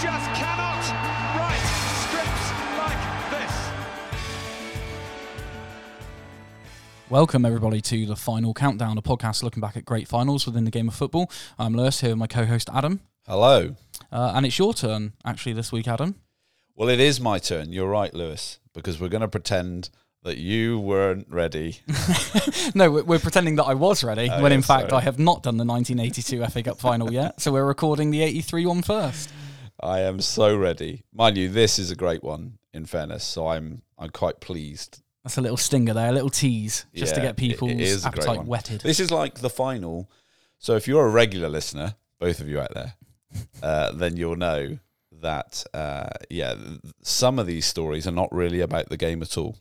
just cannot write scripts like this. Welcome, everybody, to the final countdown, a podcast looking back at great finals within the game of football. I'm Lewis here with my co host Adam. Hello. Uh, and it's your turn, actually, this week, Adam. Well, it is my turn. You're right, Lewis, because we're going to pretend that you weren't ready. no, we're, we're pretending that I was ready, Oh, when yeah, in fact sorry. I have not done the 1982 FA Cup final yet. So we're recording the 83 one first. I am so ready. Mind you, this is a great one. In fairness, so I'm I'm quite pleased. That's a little stinger there, a little tease, just to get people's is a great appetite whetted. This is like the final. So if you're a regular listener, both of you out there, uh, then you'll know that uh, yeah, some of these stories are not really about the game at all.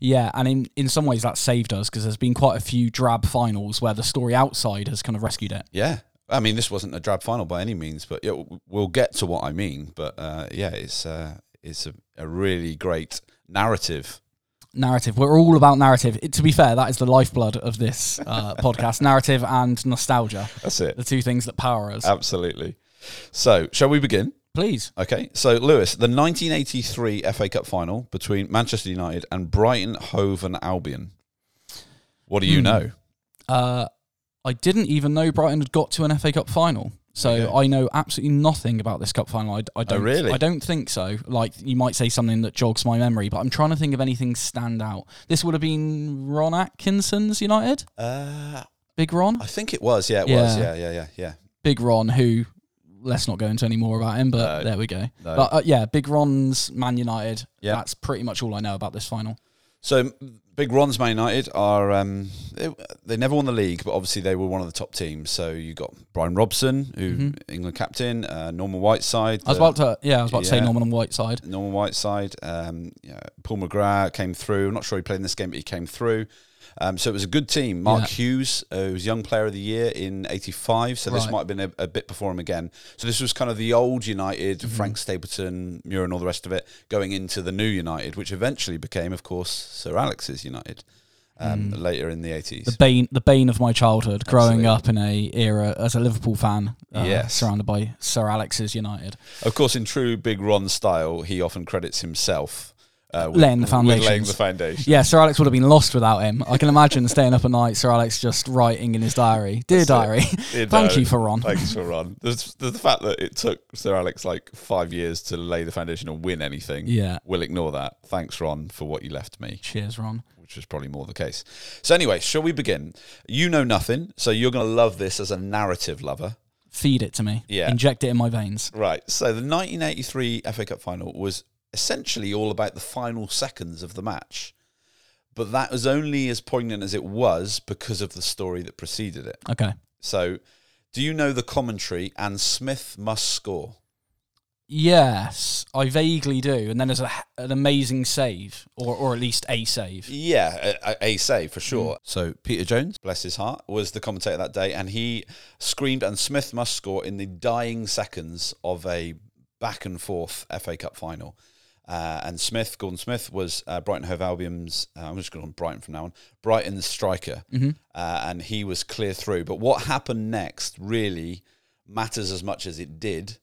Yeah, and in, in some ways that saved us because there's been quite a few drab finals where the story outside has kind of rescued it. Yeah. I mean, this wasn't a drab final by any means, but yeah, we'll get to what I mean. But uh, yeah, it's uh, it's a, a really great narrative. narrative. We're all about narrative. It, to be fair, that is the lifeblood of this uh, podcast: narrative and nostalgia, That's it. the two things that power us. Absolutely. So, shall we begin? Please, Okay. So, Lewis, the 1983 FA Cup final between Manchester United and Brighton Hove and Albion. What do you Hmm. know? uh, I didn't even know Brighton had got to an FA Cup final. So Okay. I know absolutely nothing about this cup final. I, I don't. Oh, really? I don't think so. Like you might say something that jogs my memory, but I'm trying to think of anything stand out. This would have been Ron Atkinson's United, Uh, Big Ron, I think it was. Yeah, it was. Yeah. Yeah, yeah, yeah, yeah. Big Ron, who let's not go into any more about him, but No. there we go. No. But uh, yeah, Big Ron's Man United. Yeah. That's pretty much all I know about this final. So Big Ron's Man United are um, they, they never won the league, but obviously they were one of the top teams. So you got Brian Robson, who England captain, uh, Norman Whiteside. Mm-hmm. I was about to, yeah, I was about to say. Norman and Whiteside. Norman Whiteside, um, yeah, Paul McGrath came through. I'm not sure he played in this game, but he came through. Um, so it was a good team. Mark Yeah. Hughes, uh, who was Young Player of the Year in '85. So this might have been a, a bit before him again. So this was kind of the old United, Mm-hmm. Frank Stapleton, Muhren, and all the rest of it, going into the new United, which eventually became, of course, Sir Alex's United um, later in the '80s. Mm. The bane, the bane of my childhood, growing Absolutely. up in a era as a Liverpool fan, uh, Yes. surrounded by Sir Alex's United. Of course, in true Big Ron style, he often credits himself uh, with, Laying the with laying the foundation. Yeah, Sir Alex would have been lost without him. I can imagine staying up at night, Sir Alex just writing in his diary, "Dear That's diary, Dear thank diary, you for Ron." Thanks for Ron. There's the fact that it took Sir Alex like five years to lay the foundation and win anything. Yeah. We'll ignore that. Thanks, Ron, for what you left me, Cheers, Ron. which was probably more the case. So, anyway, shall we begin? You know nothing, so you're going to love this as a narrative lover. Feed it to me. Yeah. Inject it in my veins. Right. So, the 1983 FA Cup final was essentially all about the final seconds of the match. But that was only as poignant as it was because of the story that preceded it. Okay. So, do you know the commentary? And Smith must score. Yes, I vaguely do. And then there's a, an amazing save, or or at least a save. Yeah, a, a- save for sure. Mm. So Peter Jones, bless his heart, was the commentator that day, and he screamed, "And Smith must score!" in the dying seconds of a back and forth FA Cup final. Uh, and Smith, Gordon Smith, was uh, Brighton Hove Albion's. Uh, I'm just going on Brighton from now on. Brighton's striker, Mm-hmm. uh, and he was clear through. But what happened next really matters as much as it did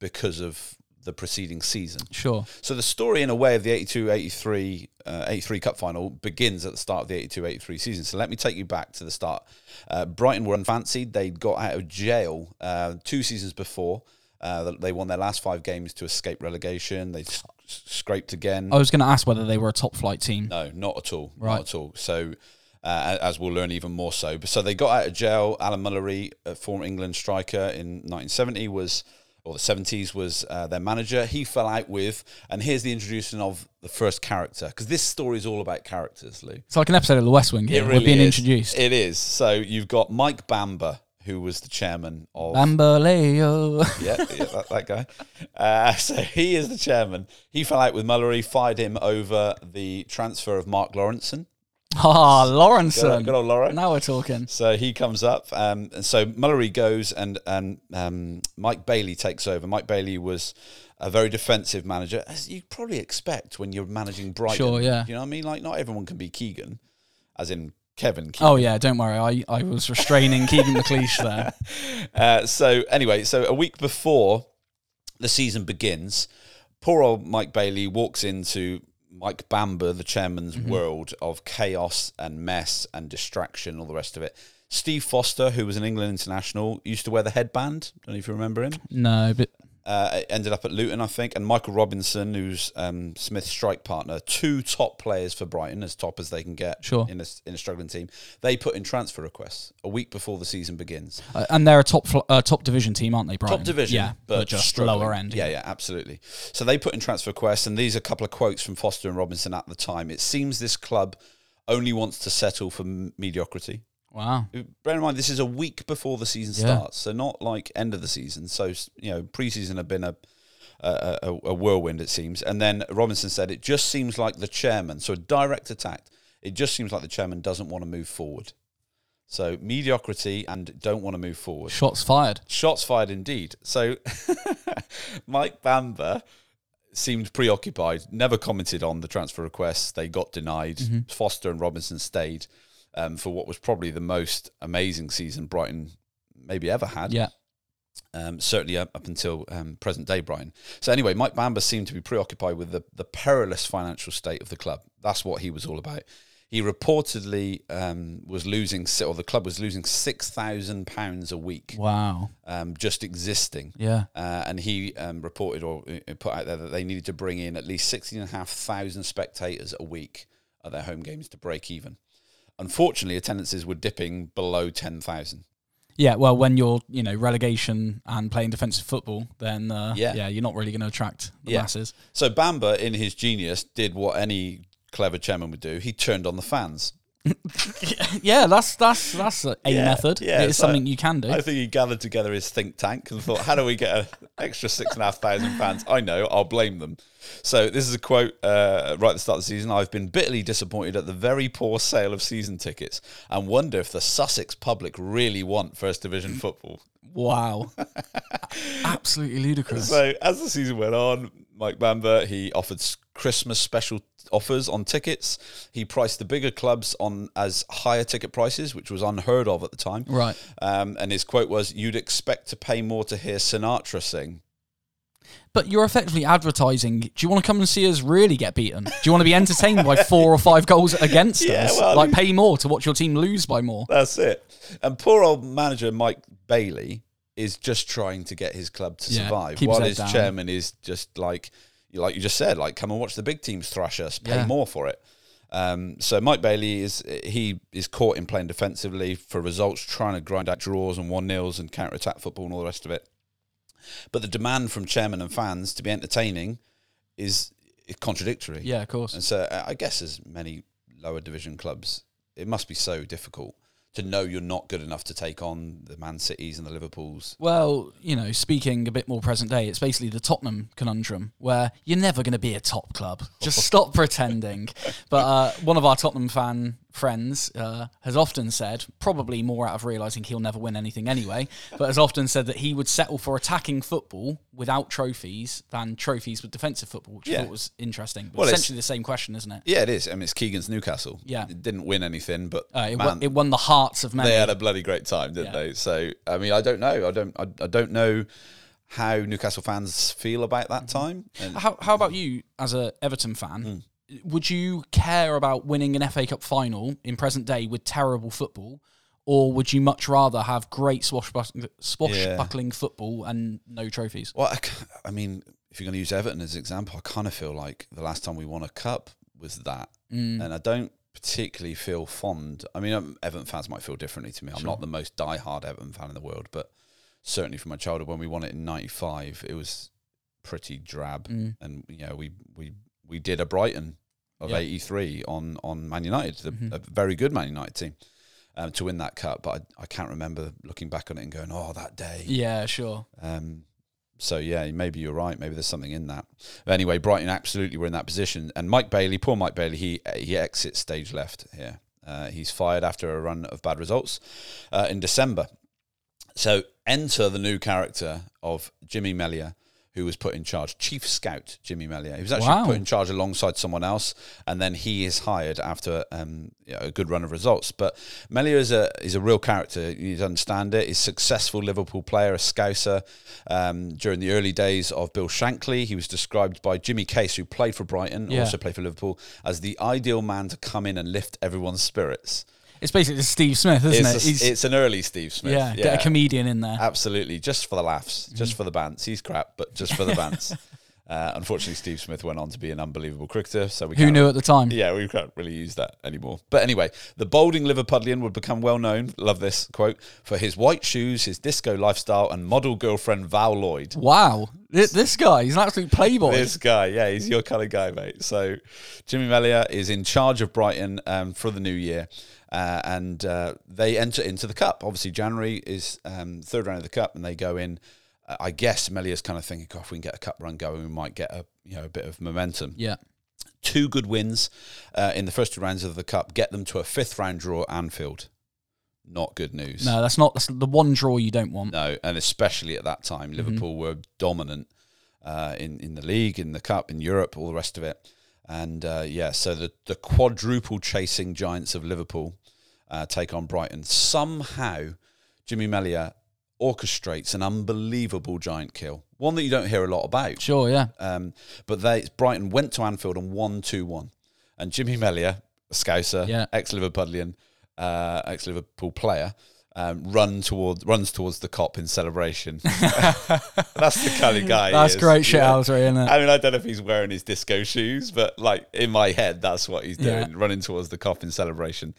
because of the preceding season. Sure. So the story, in a way, of the 82 83, uh, 83 Cup final begins at the start of the 82 83 season. So let me take you back to the start. Uh, Brighton were unfancied. They'd got out of jail uh, two seasons before. Uh, they won their last five games to escape relegation. They scraped again. I was going to ask whether they were a top flight team. No, not at all. Right. Not at all. So, uh, as we'll learn even more so. But so they got out of jail. Alan Mullery, a former England striker in 1970, was or the 70s was uh, their manager. He fell out with, and here's the introduction of the first character because this story is all about characters, Lou. It's like an episode of The West Wing. Here. We're being is. introduced. It is. So you've got Mike Bamber, who was the chairman of Bambaleo. yeah, yeah that, that guy. Uh, so he is the chairman. He fell out with Mullery, fired him over the transfer of Mark Lawrenson. Ah, Good, Lawrenson. good old Lauren. Now we're talking. So he comes up, um, and so Mullery goes, and and um, Mike Bailey takes over. Mike Bailey was a very defensive manager, as you probably expect when you're managing Brighton. Sure, yeah. You know what I mean? Like not everyone can be Keegan, as in Kevin. Keegan. Oh yeah, don't worry. I, I was restraining Keegan McLeish there. Uh, so anyway, so a week before the season begins. Poor old Mike Bailey walks into Mike Bamber, the chairman's world of chaos and mess and distraction, all the rest of it. Steve Foster, who was an England international, used to wear the headband. Don't know if you remember him. No, but Uh, ended up at Luton, I think, and Michael Robinson, who's um, Smith's strike partner, two top players for Brighton, as top as they can get Sure. in a, in a struggling team. They put in transfer requests a week before the season begins. uh, and they're a top fl- uh, top division team, aren't they? Brighton? Top division, yeah, but, just struggling. lower end. Yeah, yeah, absolutely. So they put in transfer requests, and these are a couple of quotes from Foster and Robinson at the time. It seems this club only wants to settle for m- mediocrity. Wow. Bear in mind, this is a week before the season Yeah. starts, so not like end of the season. So you know, preseason had been a a, a, a whirlwind, it seems. And then Robinson said, "It just seems like the chairman." So a direct attack. It just seems like the chairman doesn't want to move forward. So mediocrity and don't want to move forward. Shots fired. Shots fired indeed. So Mike Bamber seemed preoccupied, never commented on the transfer requests. They got denied. Mm-hmm. Foster and Robinson stayed um, for what was probably the most amazing season Brighton maybe ever had. Yeah. Um, certainly up, up until um, present day Brighton. So anyway, Mike Bamber seemed to be preoccupied with the, the perilous financial state of the club. That's what he was all about. He reportedly um, was losing, or the club was losing six thousand pounds a week Wow. um, just existing. Yeah. Uh, and he um, reported or uh, put out there that they needed to bring in at least 16,500 spectators a week at their home games to break even. Unfortunately, attendances were dipping below 10,000. Yeah, well, when you're you know relegation and playing defensive football, then uh, Yeah. yeah. you're not really going to attract the Yeah. masses. So Bamber, in his genius, did what any clever chairman would do. He turned on the fans. Yeah, that's that's that's a Yeah, method. yeah, it's so something you can do. I think he gathered together his think tank and thought, how do we get an extra six and a half thousand fans? I know, I'll blame them. So this is a quote uh, right at the start of the season. I've been bitterly disappointed at the very poor sale of season tickets and wonder if the Sussex public really want First Division football. wow, absolutely ludicrous. So as the season went on, Mike Bamber he offered Christmas special offers on tickets. He priced the bigger clubs on as higher ticket prices, which was unheard of at the time. Right. Um, and his quote was, "You'd expect to pay more to hear Sinatra sing." But you're effectively advertising. Do you want to come and see us really get beaten? Do you want to be entertained by four or five goals against Yeah, us? well, like pay more to watch your team lose by more. That's it. And poor old manager Mike Bailey is just trying to get his club to Yeah, survive, while his down. chairman is just like, like you just said, like come and watch the big teams thrash us, pay Yeah. more for it. Um, so Mike Bailey is he is caught in playing defensively for results, trying to grind out draws and one nils and counter attack football and all the rest of it. But the demand from chairman and fans to be entertaining is contradictory. Yeah, of course. And so uh, I guess as many lower division clubs, it must be so difficult to know you're not good enough to take on the Man Cities and the Liverpools. Well, you know, speaking a bit more present day, it's basically the Tottenham conundrum where you're never going to be a top club. Just stop pretending. But uh, one of our Tottenham fan friends uh, has often said, probably more out of realizing he'll never win anything anyway, but has often said that he would settle for attacking football without trophies than trophies with defensive football, which I Yeah. thought was interesting. But Well, essentially the same question, isn't it? Yeah, it is. I mean, it's Keegan's Newcastle. Yeah. It didn't win anything, but Uh, it, man, won, it won the hearts of many. they had a bloody great time, didn't Yeah. they? So, I mean, I don't know. I don't. I, I don't know how Newcastle fans feel about that Mm-hmm. time. And How, how about you as a Everton fan? Hmm. Would you care about winning an FA Cup final in present day with terrible football, or would you much rather have great swashbuckling, swashbuckling football and no trophies? well, I mean, if you're going to use Everton as an example, I kind of feel like the last time we won a cup was that, Mm. and I don't particularly feel fond. I mean, um, Everton fans might feel differently to me. I'm not the most die-hard Everton fan in the world, but certainly from my childhood, when we won it in '95, it was pretty drab, Mm. and you know, we we we did a Brighton of Yeah. '83 on on Man United, the, Mhm. a very good Man United team. Um, to win that cup, but I, I can't remember looking back on it and going, "Oh, that day." Yeah, sure. Um, so yeah, maybe you're right. Maybe there's something in that. But anyway, Brighton absolutely were in that position, and Mike Bailey, poor Mike Bailey, he he exits stage left here. Uh, he's fired after a run of bad results uh, in December. So enter the new character of Jimmy Melia, who was put in charge, chief scout Jimmy Melia. He was actually Wow. put in charge alongside someone else, and then he is hired after um, you know, a good run of results. But Melia is a is a real character. You need to understand it. He's a successful Liverpool player, a scouser. Um, during the early days of Bill Shankly, he was described by Jimmy Case, who played for Brighton, Yeah. also played for Liverpool, as the ideal man to come in and lift everyone's spirits. It's basically Steve Smith, isn't It's, it? a- it's an early Steve Smith. yeah, get a comedian in there. Absolutely, just for the laughs, just Mm. for the bants. He's crap, but just for the bants. uh, unfortunately, Steve Smith went on to be an unbelievable cricketer, so we Who knew at the time? Yeah, we can't really use that anymore. But anyway, the bolding Liverpudlian would become well known. Love this quote for his white shoes, his disco lifestyle, and model girlfriend Val Lloyd. Wow, Th- this guy, he's an absolute playboy. This guy, yeah, he's your kind of guy, mate. So, Jimmy Melia is in charge of Brighton um, for the new year, uh, and uh, they enter into the cup. Obviously, January is um, third round of the cup, and they go in. Uh, I guess Melia's kind of thinking, "God, if we can get a cup run going, we might get a you know a bit of momentum." yeah, Two good wins uh, in the first two rounds of the cup get them to a fifth round draw at Anfield. Not good news. no, that's not that's the one draw you don't want. No, and especially at that time, Mm-hmm. Liverpool were dominant uh, in in the league, in the cup, in Europe, all the rest of it. And uh, yeah, so the the quadruple chasing giants of Liverpool uh, take on Brighton. Somehow, Jimmy Melia orchestrates an unbelievable giant kill, one that you don't hear a lot about. Sure, yeah, Um, but they Brighton went to Anfield and won two one, and Jimmy Melia, a Scouser, Yeah. ex Liverpudlian, uh, ex Liverpool player. Um, run towards runs towards the Kop in celebration. That's the kind of guy. that's is, great shit, isn't it? I mean, I don't know if he's wearing his disco shoes, but like in my head, that's what he's doing, Yeah. running towards the Kop in celebration.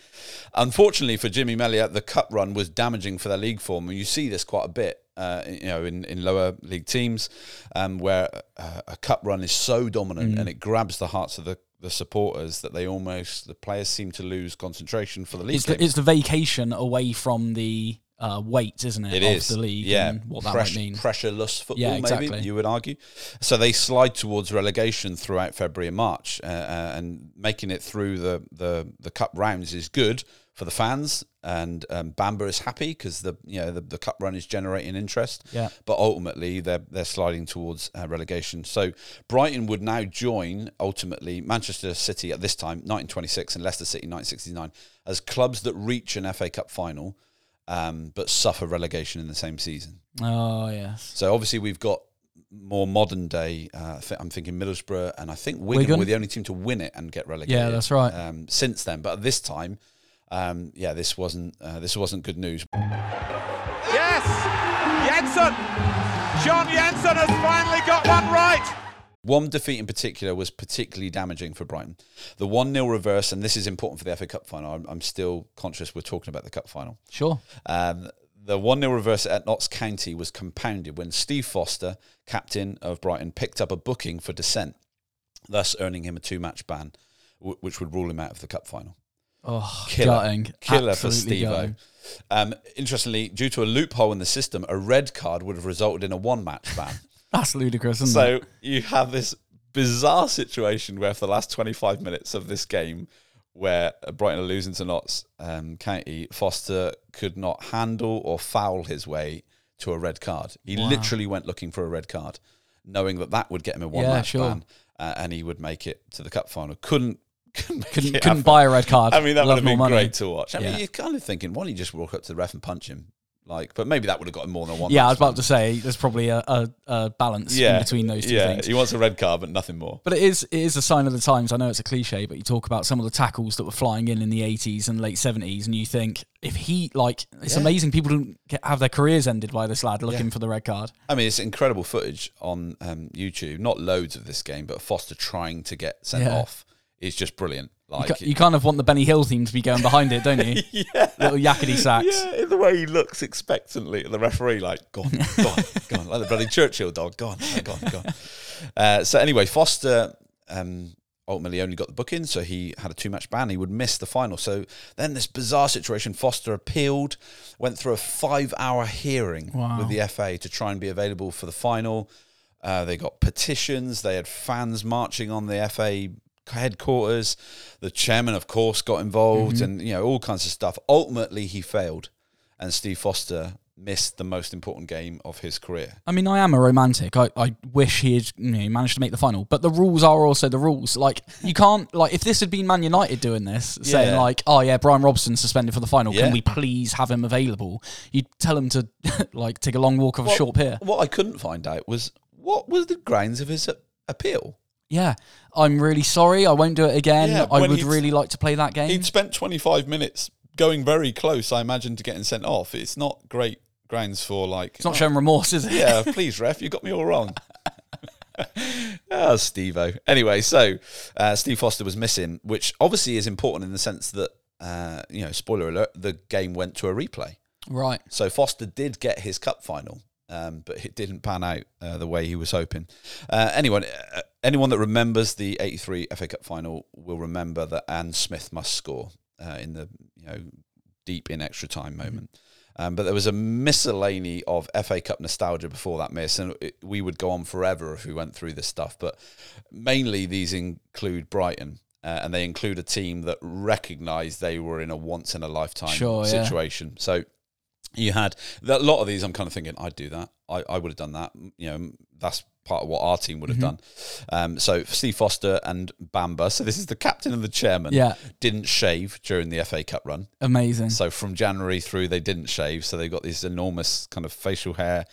Unfortunately for Jimmy Melia, the cup run was damaging for their league form, and you see this quite a bit. Uh, you know, in, in lower league teams, um, where uh, a cup run is so dominant Mm. and it grabs the hearts of the, the supporters that they almost the players seem to lose concentration for the league. It's the, it's the vacation away from the uh, weight, isn't it? It of is the league. yeah. and what that might mean. pressureless football, Yeah, maybe exactly. you would argue. So they slide towards relegation throughout February and March, uh, uh, and making it through the, the the cup rounds is good for the fans. And um, Bamber is happy because the you know the, the cup run is generating interest. Yeah. But ultimately, they're they're sliding towards uh, relegation. So Brighton would now join ultimately Manchester City at this time, 1926, and Leicester City, 1969, as clubs that reach an FA Cup final, um, but suffer relegation in the same season. Oh yes. So obviously we've got more modern day. Uh, I'm thinking Middlesbrough, and I think Wigan, Wigan? were the only team to win it and get relegated. Yeah, that's right. Um, since then, but at this time, um, yeah, this wasn't uh, this wasn't good news. Yes! Jensen! John Jensen has finally got one right! One defeat in particular was particularly damaging for Brighton. The 1 0 reverse, and this is important for the FA Cup final. I'm, I'm still conscious we're talking about the Cup final. Sure. Um, the 1 0 reverse at Notts County was compounded when Steve Foster, captain of Brighton, picked up a booking for dissent, thus earning him a two match ban, w- which would rule him out of the Cup final. Oh, Killer. gutting. Killer for Absolutely Steve gutting. um, Interestingly, due to a loophole in the system, a red card would have resulted in a one match ban. That's ludicrous, isn't it? So you have this bizarre situation where for the last 25 minutes of this game, where Brighton are losing to Notts um, County, Foster could not handle or foul his way to a red card. He literally went looking for a red card, knowing that that would get him a one Yeah, match sure. ban, uh, and he would make it to the cup final. Couldn't. Couldn't, Couldn't couldn't buy a red card. I mean, that would have been money. great to watch. I mean, you're kind of thinking, why don't you just walk up to the ref and punch him? Like, but maybe that would have gotten more than one. Yeah, I was about ban. to say there's probably a, a, a balance in between those two yeah, things. he wants a red card, but nothing more. But it is it is a sign of the times. I know it's a cliche, but you talk about some of the tackles that were flying in in the 80s and late 70s, and you think if he like, it's Yeah. amazing people don't get, have their careers ended by this lad looking for the red card. I mean, it's incredible footage on um, YouTube. Not loads of this game, but Foster trying to get sent Yeah. off is just brilliant. You, Like, ca- you kind of want the Benny Hill theme to be going behind it, don't you? yeah, Little yakety sax. yeah, the way he looks expectantly at the referee, like, go on, go on, go on, like the bloody Churchill dog, go on, go on, go on. Uh, so anyway, Foster um, ultimately only got the booking, so he had a two-match ban. He would miss the final. So then this bizarre situation: Foster appealed, went through a five-hour hearing Wow. with the FA to try and be available for the final. Uh, they got petitions. They had fans marching on the FA headquarters. The chairman, of course, got involved, mm-hmm. and you know all kinds of stuff. Ultimately, he failed, and Steve Foster missed the most important game of his career. I mean, I am a romantic. I, I wish he had you know, managed to make the final, but the rules are also the rules. Like you can't like if this had been Man United doing this, saying like, oh yeah, Brian Robson suspended for the final. Yeah. Can we please have him available? You'd tell him to like take a long walk of a What- short pier. What I couldn't find out was what were the grounds of his appeal. Yeah, I'm really sorry. I won't do it again. Yeah, I would really like to play that game. He'd spent 25 minutes going very close, I imagine, to getting sent off. It's not great grounds for like. It's not showing remorse, is it? yeah, please, ref, you got me all wrong. Ah, Steve-O. Anyway, so uh, Steve Foster was missing, which obviously is important in the sense that, uh, you know, spoiler alert, the game went to a replay. Right. So Foster did get his cup final, um, but it didn't pan out uh, the way he was hoping. Uh, anyone, uh, anyone that remembers the '83 FA Cup final will remember that Anne Smith must score uh, in the you know deep in extra time moment. Um, but there was a miscellany of FA Cup nostalgia before that miss, and it, we would go on forever if we went through this stuff. But mainly these include Brighton, uh, and they include a team that recognised they were in a once in a lifetime Sure, yeah. situation. So you had a lot of these. I'm kind of thinking, I'd do that. I, I would have done that. You know, that's part of what our team would have done. Um, so Steve Foster and Bamber. So this is the captain and the chairman. Yeah. didn't shave during the FA Cup run. Amazing. So from January through, they didn't shave. So they got this enormous kind of facial hair,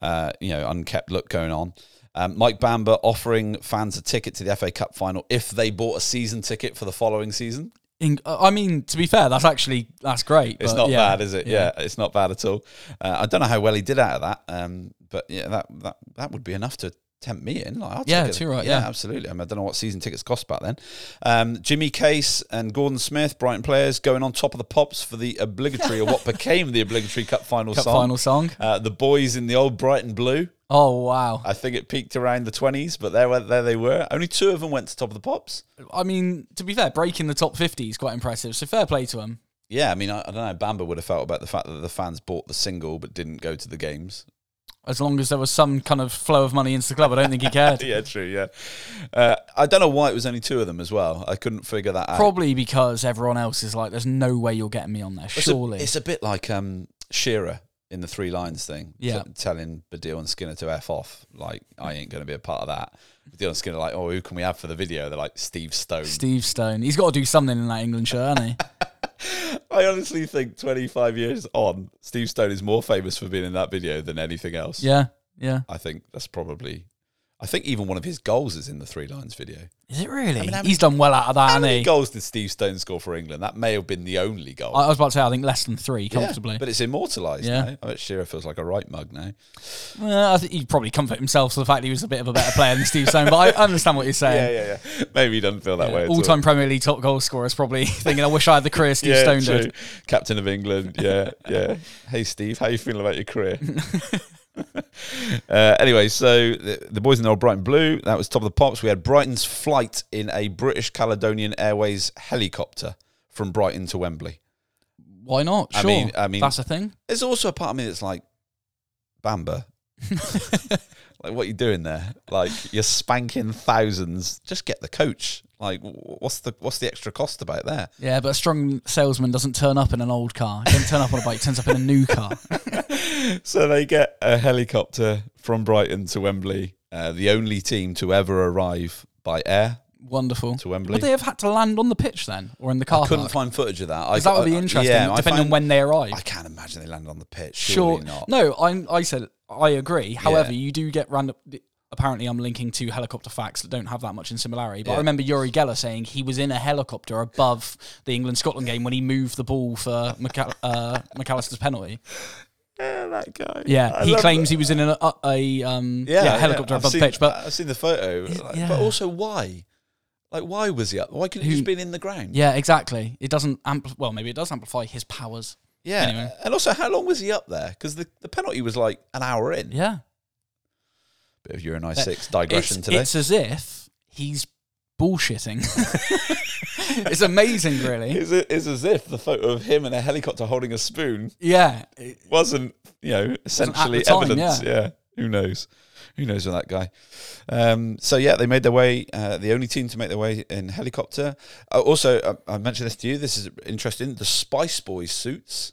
uh, you know, unkept look going on. Um, Mike Bamber offering fans a ticket to the FA Cup final if they bought a season ticket for the following season. In, I mean, to be fair, that's actually that's great. It's not yeah, bad, is it? Yeah. it's not bad at all. Uh, I don't know how well he did out of that, um, but yeah, that, that that would be enough to tempt me in. Like, I'll Yeah, too right, yeah. absolutely. I, mean, I don't know what season tickets cost back then. Um, Jimmy Case and Gordon Smith, Brighton players, going on top of the pops for the obligatory or what became the obligatory cup final Cup song. final song. Uh, the boys in the old Brighton blue. Oh wow! I think it peaked around the twenties, but there, were- there they were. Only two of them went to top of the pops. I mean, to be fair, breaking the top fifty is quite impressive. So fair play to him. Yeah, I mean, I, I don't know Bamber would have felt about the fact that the fans bought the single but didn't go to the games. As long as there was some kind of flow of money into the club, I don't think he cared. yeah, true. Yeah, uh, I don't know why it was only two of them as well. I couldn't figure that out. Probably because everyone else is like, "There's no way you're getting me on there." It's a- Surely, it's a, bit like um, Shearer in the Three Lions thing. Yeah. t- telling Baddiel and Skinner to f off. Like I ain't going to be a part of that. Baddiel and Skinner like, oh, who can we have for the video? They're like Steve Stone. Steve Stone. He's got to do something in that England shirt, hasn't he? I honestly think 25 years on, Steve Stone is more famous for being in that video than anything else. yeah, yeah. I think that's probably. I think even one of his goals is in the Three Lions video. Is it really? mean, how many- He's done well out of that, How hasn't many he? goals did Steve Stone score for England? That may have been the only goal. I I was about to say, I think less than three comfortably. but it's immortalised Yeah. now. I bet Shearer feels like a right mug now. Well, I think he'd probably comfort himself to the fact he was a bit of a better player than Steve Stone. But I understand what you're saying. yeah, yeah. Yeah. Maybe he doesn't feel that way. at all. All-time Premier League top goal scorer is probably thinking, "I wish I had the career Steve Stone true. did." Captain of England. Yeah, yeah. Hey, Steve, how you feeling about your career? uh, anyway, so the, the boys in the old Brighton Blue, that was top of the pops. We had Brighton's flight in a British Caledonian Airways helicopter from Brighton to Wembley. Why not? I Sure, mean- I mean- that's a thing. There's also a part of me that's like, Bamber. like, what you doing there? Like, you're spanking thousands. Just get the coach. Like, what's the what's the extra cost about there? Yeah, but a strong salesman doesn't turn up in an old car. He doesn't turn up on a bike. Turns up in a new car. So they get a helicopter from Brighton to Wembley, uh, the only team to ever arrive by air Wonderful. to Wembley. Would they have had to land on the pitch then, or in the car I couldn't park? find footage of that. I, that would be interesting, yeah, depending on when they arrive. I can't imagine they landed on the pitch. Sure. Surely not. No, I I said I agree. However, you do get random. Apparently, I'm linking two helicopter facts that don't have that much in similarity. But I remember Uri Geller saying he was in a helicopter above the England Scotland game when he moved the ball for McAll- uh, McAllister's penalty. Yeah, that guy. Yeah, I he love claims that. he was in a, a, a um, yeah, helicopter I've above seen, the pitch. But I've seen the photo. Like, yeah. But also, why? Like, why was he up? Why couldn't he Who- just been in the ground? yeah, exactly. It doesn't ampl- Well, maybe it does amplify his powers. Yeah. Anyway. And also, how long was he up there? Because the, the penalty was like an hour in. Yeah, Bit of Euro 96 digression it's, today. it's as if he's bullshitting. it's amazing, really. It's, it's as if the photo of him in a helicopter holding a spoon Yeah, it- wasn't, you know, essentially time, evidence. yeah. Yeah. Who knows? Who knows with that guy? Um, so yeah, they made their way. Uh, the only team to make their way in helicopter. Uh, also, uh, I mentioned this to you. This is interesting. The Spice Boys suits.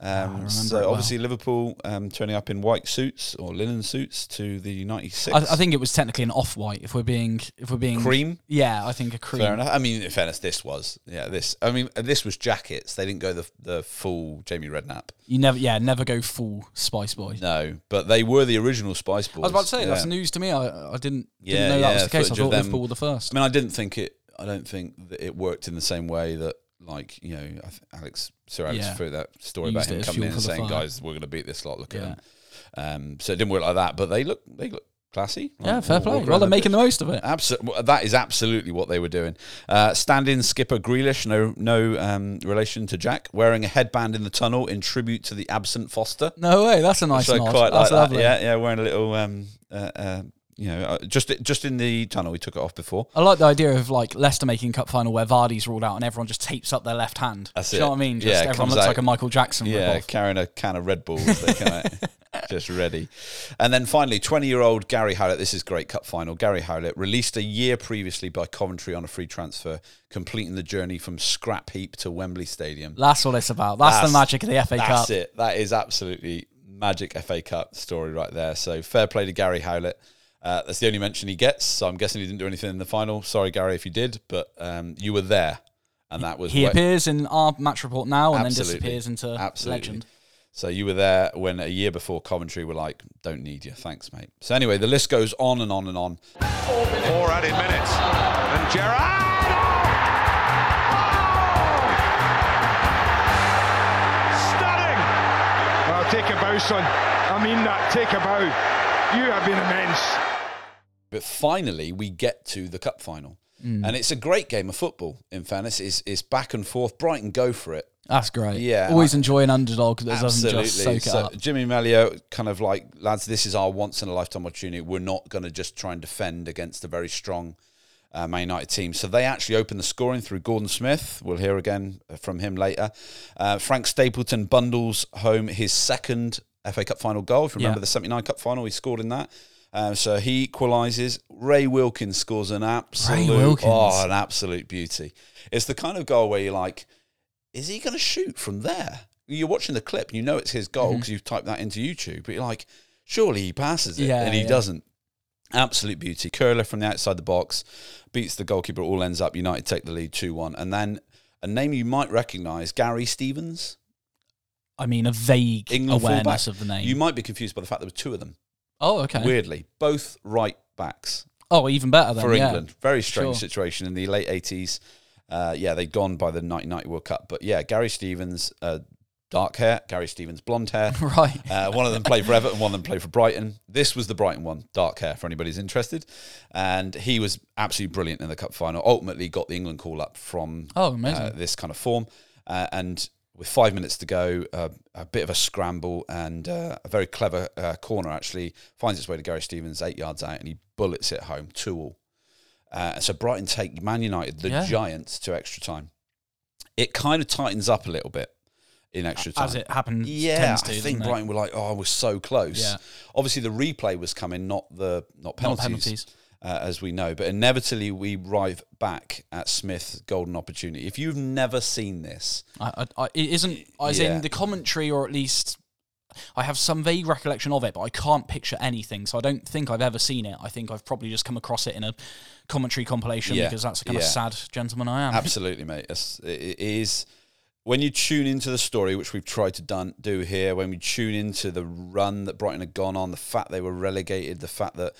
Um, so it well. obviously Liverpool um, turning up in white suits or linen suits to the '96 I, I think it was technically an off-white. If we're being, if we're being cream. yeah, I think a cream. Fair enough. I mean, in fairness, this was yeah. This I mean, uh, this was jackets. They didn't go the the full Jamie Redknapp. You never, yeah, never go full Spice Boy. No, but they were the original Spice Boys. I was about to say that's news to me. I, I didn't, Yeah, didn't know that was the case. I thought Liverpool were the first. I mean, I didn't think it. I don't think that it worked in the same way that, like, you know, I Alex Sir Alex Yeah. threw that story Used about him coming in and saying. "Guys, we're going to beat this lot. Look Yeah. at them." Um, so it didn't work like that, but they look they look classy. Yeah, Like, fair play. Well, they're making the most of it. Absolutely, that is absolutely what they were doing. Uh, stand-in skipper Grealish, no no um, relation to Jack, wearing a headband in the tunnel in tribute to the absent Foster. No way, that's a nice so quite That's like lovely. that. Yeah, yeah, wearing a little, um, uh, uh, you know, uh, just just in the tunnel. we took it off before. I like the idea of like Leicester making cup final where Vardy's ruled out and everyone just tapes up their left hand. That's Do you know what I mean? Just Yeah, everyone looks out- like a Michael Jackson Yeah, rip-off. carrying a can of Red Bull, just ready. And then finally, 20 year old Gary Howlett, this is great cup final. Gary Howlett, released a year previously by Coventry on a free transfer, completing the journey from Scrap Heap to Wembley Stadium. That's what it's about. That's, That's- the magic of the FA That's Cup. That's it. That is absolutely magic FA Cup story right there. So fair play to Gary Howlett. Uh, that's the only mention he gets. So I'm guessing he didn't do anything in the final. Sorry, Gary, if you did, but um, you were there, and that was He where- appears in our match report now and Absolutely. then disappears into Absolutely. legend. So you were there when a year before Coventry were like, "Don't need you, thanks, mate." So anyway, the list goes on and on and on. Four added minutes. And Gerrard. Oh! Stunning. Well, take a bow, son. I mean that. Take a bow. You have been immense. But finally, we get to the cup final, Mm. and it's a great game of football. In fairness, it's, it's back and forth. Brighton go for it. That's great. Yeah, Always I- enjoy an underdog that doesn't Absolutely. just soak it so up. Jimmy Melia kind of like, lads, this is our once in a lifetime opportunity. We're not going to just try and defend against a very strong uh, Man United team. So they actually open the scoring through Gordon Smith. We'll hear again from him later. Uh, Frank Stapleton bundles home his second FA Cup final goal. If you remember Yeah. the 79 Cup final, he scored in that. Um, so he equalises. Ray Wilkins scores an absolute, oh, an absolute beauty. It's the kind of goal where you're like, is he going to shoot from there? You're watching the clip, and you know it's his goal Mm-hmm. because you've typed that into YouTube, but you're like, surely he passes it, Yeah, and he yeah. doesn't. Absolute beauty. Curler from the outside the box beats the goalkeeper. It all ends up United take the lead two one, and then a name you might recognise, Gary Stevens, I mean, a vague England awareness fullback. of the name. You might be confused by the fact there were two of them. oh, okay. Weirdly, both right backs Oh, even better then. for yeah. England. Very strange Sure. situation in the late eighties. Uh, yeah, they'd gone by the 1990 World Cup, but yeah, Gary Stevens, uh, dark hair. Gary Stevens, blonde hair. Right. Uh, one of them played for Everton, one of them played for Brighton. This was the Brighton one, dark hair for anybody who's interested. And he was absolutely brilliant in the cup final. Ultimately, got the England call up from Oh, amazing. uh, this kind of form. Uh, and with five minutes to go, uh, a bit of a scramble and uh, a very clever uh, corner actually finds its way to Gary Stevens, eight yards out, and he bullets it home, two all. Uh, so Brighton take Man United, the Yeah. Giants, to extra time. It kind of tightens up a little bit in extra time. As it happened, Yeah, tends to, I think doesn't it? Brighton were like, "Oh, we're so close." Yeah. Obviously, the replay was coming, not the not Not penalties, penalties. Uh, as we know. But inevitably, we arrive back at Smith's golden opportunity. If you've never seen this, I, I, I, it isn't as Yeah. in the commentary, or at least I have some vague recollection of it, but I can't picture anything. So I don't think I've ever seen it. I think I've probably just come across it in a commentary compilation Yeah. because that's the kind Yeah. of sad gentleman I am. absolutely, mate, it's, it is. When you tune into the story, which we've tried to done, do here, when we tune into the run that Brighton had gone on, the fact they were relegated, the fact that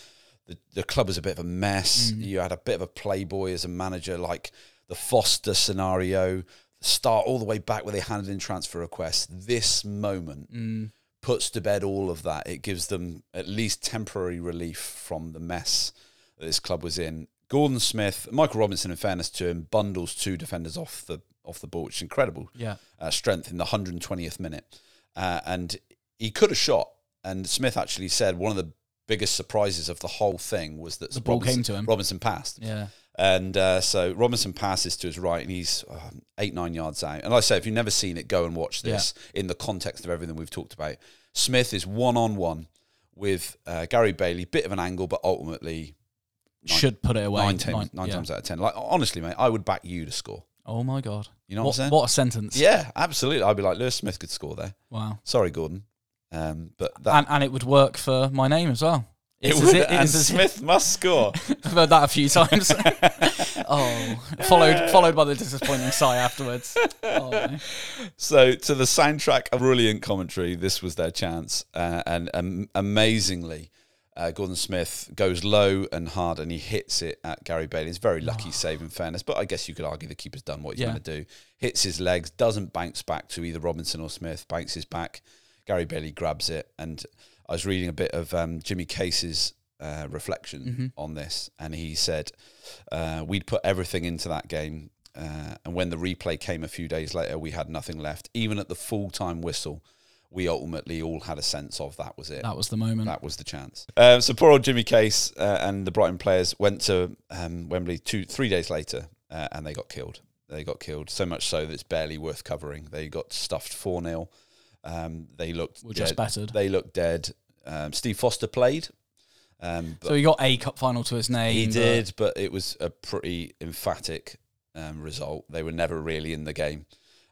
the, the club was a bit of a mess, you had a bit of a playboy as a manager, like the Foster scenario, start all the way back where they handed in transfer requests. This moment puts to bed all of that. It gives them at least temporary relief from the mess that this club was in. Gordon Smith, Michael Robinson, in fairness to him, bundles two defenders off the off the ball, which is incredible Yeah. uh, strength in the 120th minute. Uh, and he could have shot. And Smith actually said one of the biggest surprises of the whole thing was that The ball Robinson, came to him. Robinson passed. Yeah. And uh, so Robinson passes to his right, and he's um, eight, nine yards out. And like I say, if you've never seen it, go and watch this in the context of everything we've talked about. Smith is one on one with uh, Gary Bailey, bit of an angle, but ultimately Should put it away. nine, times, Nine- nine yeah. times out of ten. Like honestly, mate, I would back you to score. Oh my god! You know what I'm saying? what a sentence! Yeah, absolutely. I'd be like, Lewis Smith could score there. Wow. Sorry, Gordon. Um, but that And and it would work for my name as well. it would, it- and Smith must score. I've heard that a few times. oh, followed followed by the disappointing sigh afterwards. Oh, no. So, to the soundtrack of brilliant commentary, this was their chance. Uh, and um, amazingly, uh, Gordon Smith goes low and hard and he hits it at Gary Bailey. It's very lucky save, in fairness, but I guess you could argue the keeper's done what he's Yeah. going to do. Hits his legs, doesn't bounce back to either Robinson or Smith, bounces back. Gary Bailey grabs it. And I was reading a bit of um, Jimmy Case's uh, reflection on this, and he said, uh, We'd put everything into that game. Uh, and when the replay came a few days later, we had nothing left. Even at the full time whistle, we ultimately all had a sense of that was it. That was the moment. That was the chance. Um, so poor old Jimmy Case uh, and the Brighton players went to um, Wembley two, three days later, uh, and they got killed. They got killed so much so that it's barely worth covering. They got stuffed four 0 um, They looked Were dead. just battered. They looked dead. Um, Steve Foster played. Um, but so he got a cup final to his name. he but- did, but it was a pretty emphatic um, result. They were never really in the game.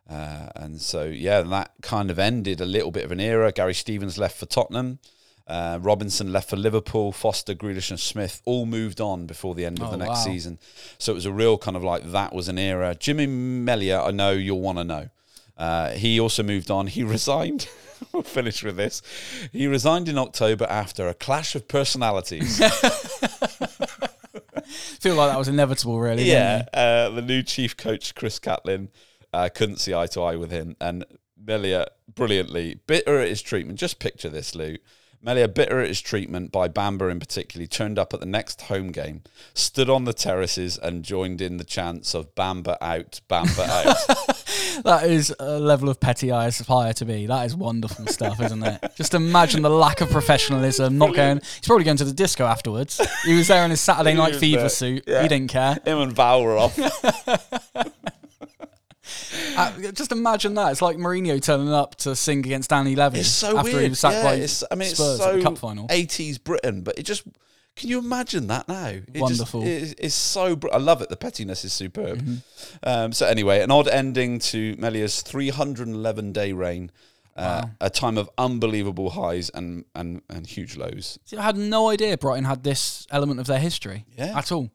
Uh, and so, yeah, that kind of ended a little bit of an era. Gary Stevens left for Tottenham. Uh, Robinson left for Liverpool. Foster, Grealish, and Smith all moved on before the end of Oh, the next wow. season. So it was a real kind of like that was an era. Jimmy Melia, I know you'll want to know. Uh, he also moved on. He resigned. we'll finish with this. He resigned in October after a clash of personalities. feel like that was inevitable, really. Yeah, uh, the new chief coach Chris Cattlin uh, couldn't see eye to eye with him, and Melia brilliantly bitter at his treatment. Just picture this, Lou. Melia, bitter at his treatment by Bamber in particular, turned up at the next home game, stood on the terraces, and joined in the chants of "Bamber out, Bamber out." That is a level of petty I aspire to be. That is wonderful stuff, isn't it? Just imagine the lack of professionalism. Not going. He's probably going to the disco afterwards. He was there in his Saturday He Night was Fever there, suit. yeah. He didn't care. Him and Val were off. Uh, just imagine that. It's like Mourinho turning up to sing against Danny Levy It's so after weird. he was sacked yeah, by it's, I mean, Spurs it's at so the cup final. 80s Britain, but it just. Can you imagine that now? It Wonderful. Just, it, it's so. br- I love it. The pettiness is superb. Mm-hmm. Um, so anyway, an odd ending to Melia's 311 day reign. Uh, A time of unbelievable highs and, and, and huge lows. See, I had no idea Brighton had this element of their history Yeah. at all.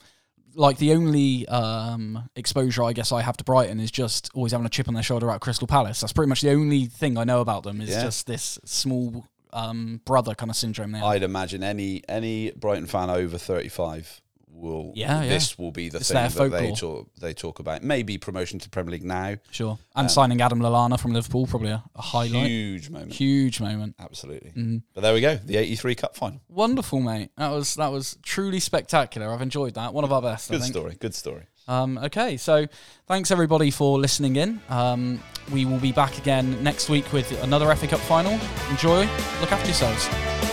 Like the only um, exposure I guess I have to Brighton is just always having a chip on their shoulder at Crystal Palace. That's pretty much the only thing I know about them is Yeah. just this small um, brother kind of syndrome there. I'd imagine any any Brighton fan over 35 will. Yeah, yeah. This will be the It's thing that they talk, they talk about. Maybe promotion to Premier League now. sure. And signing Adam Lallana from Liverpool, probably a, a highlight. Huge moment. Huge moment. Absolutely. Mm-hmm. But there we go. The 83 Cup final. Wonderful, mate. That was that was truly spectacular. I've enjoyed that. One of our best. I Good story. Good story. Um, okay, so thanks everybody for listening in. Um, we will be back again next week with another FA Cup final. Enjoy. Look after yourselves.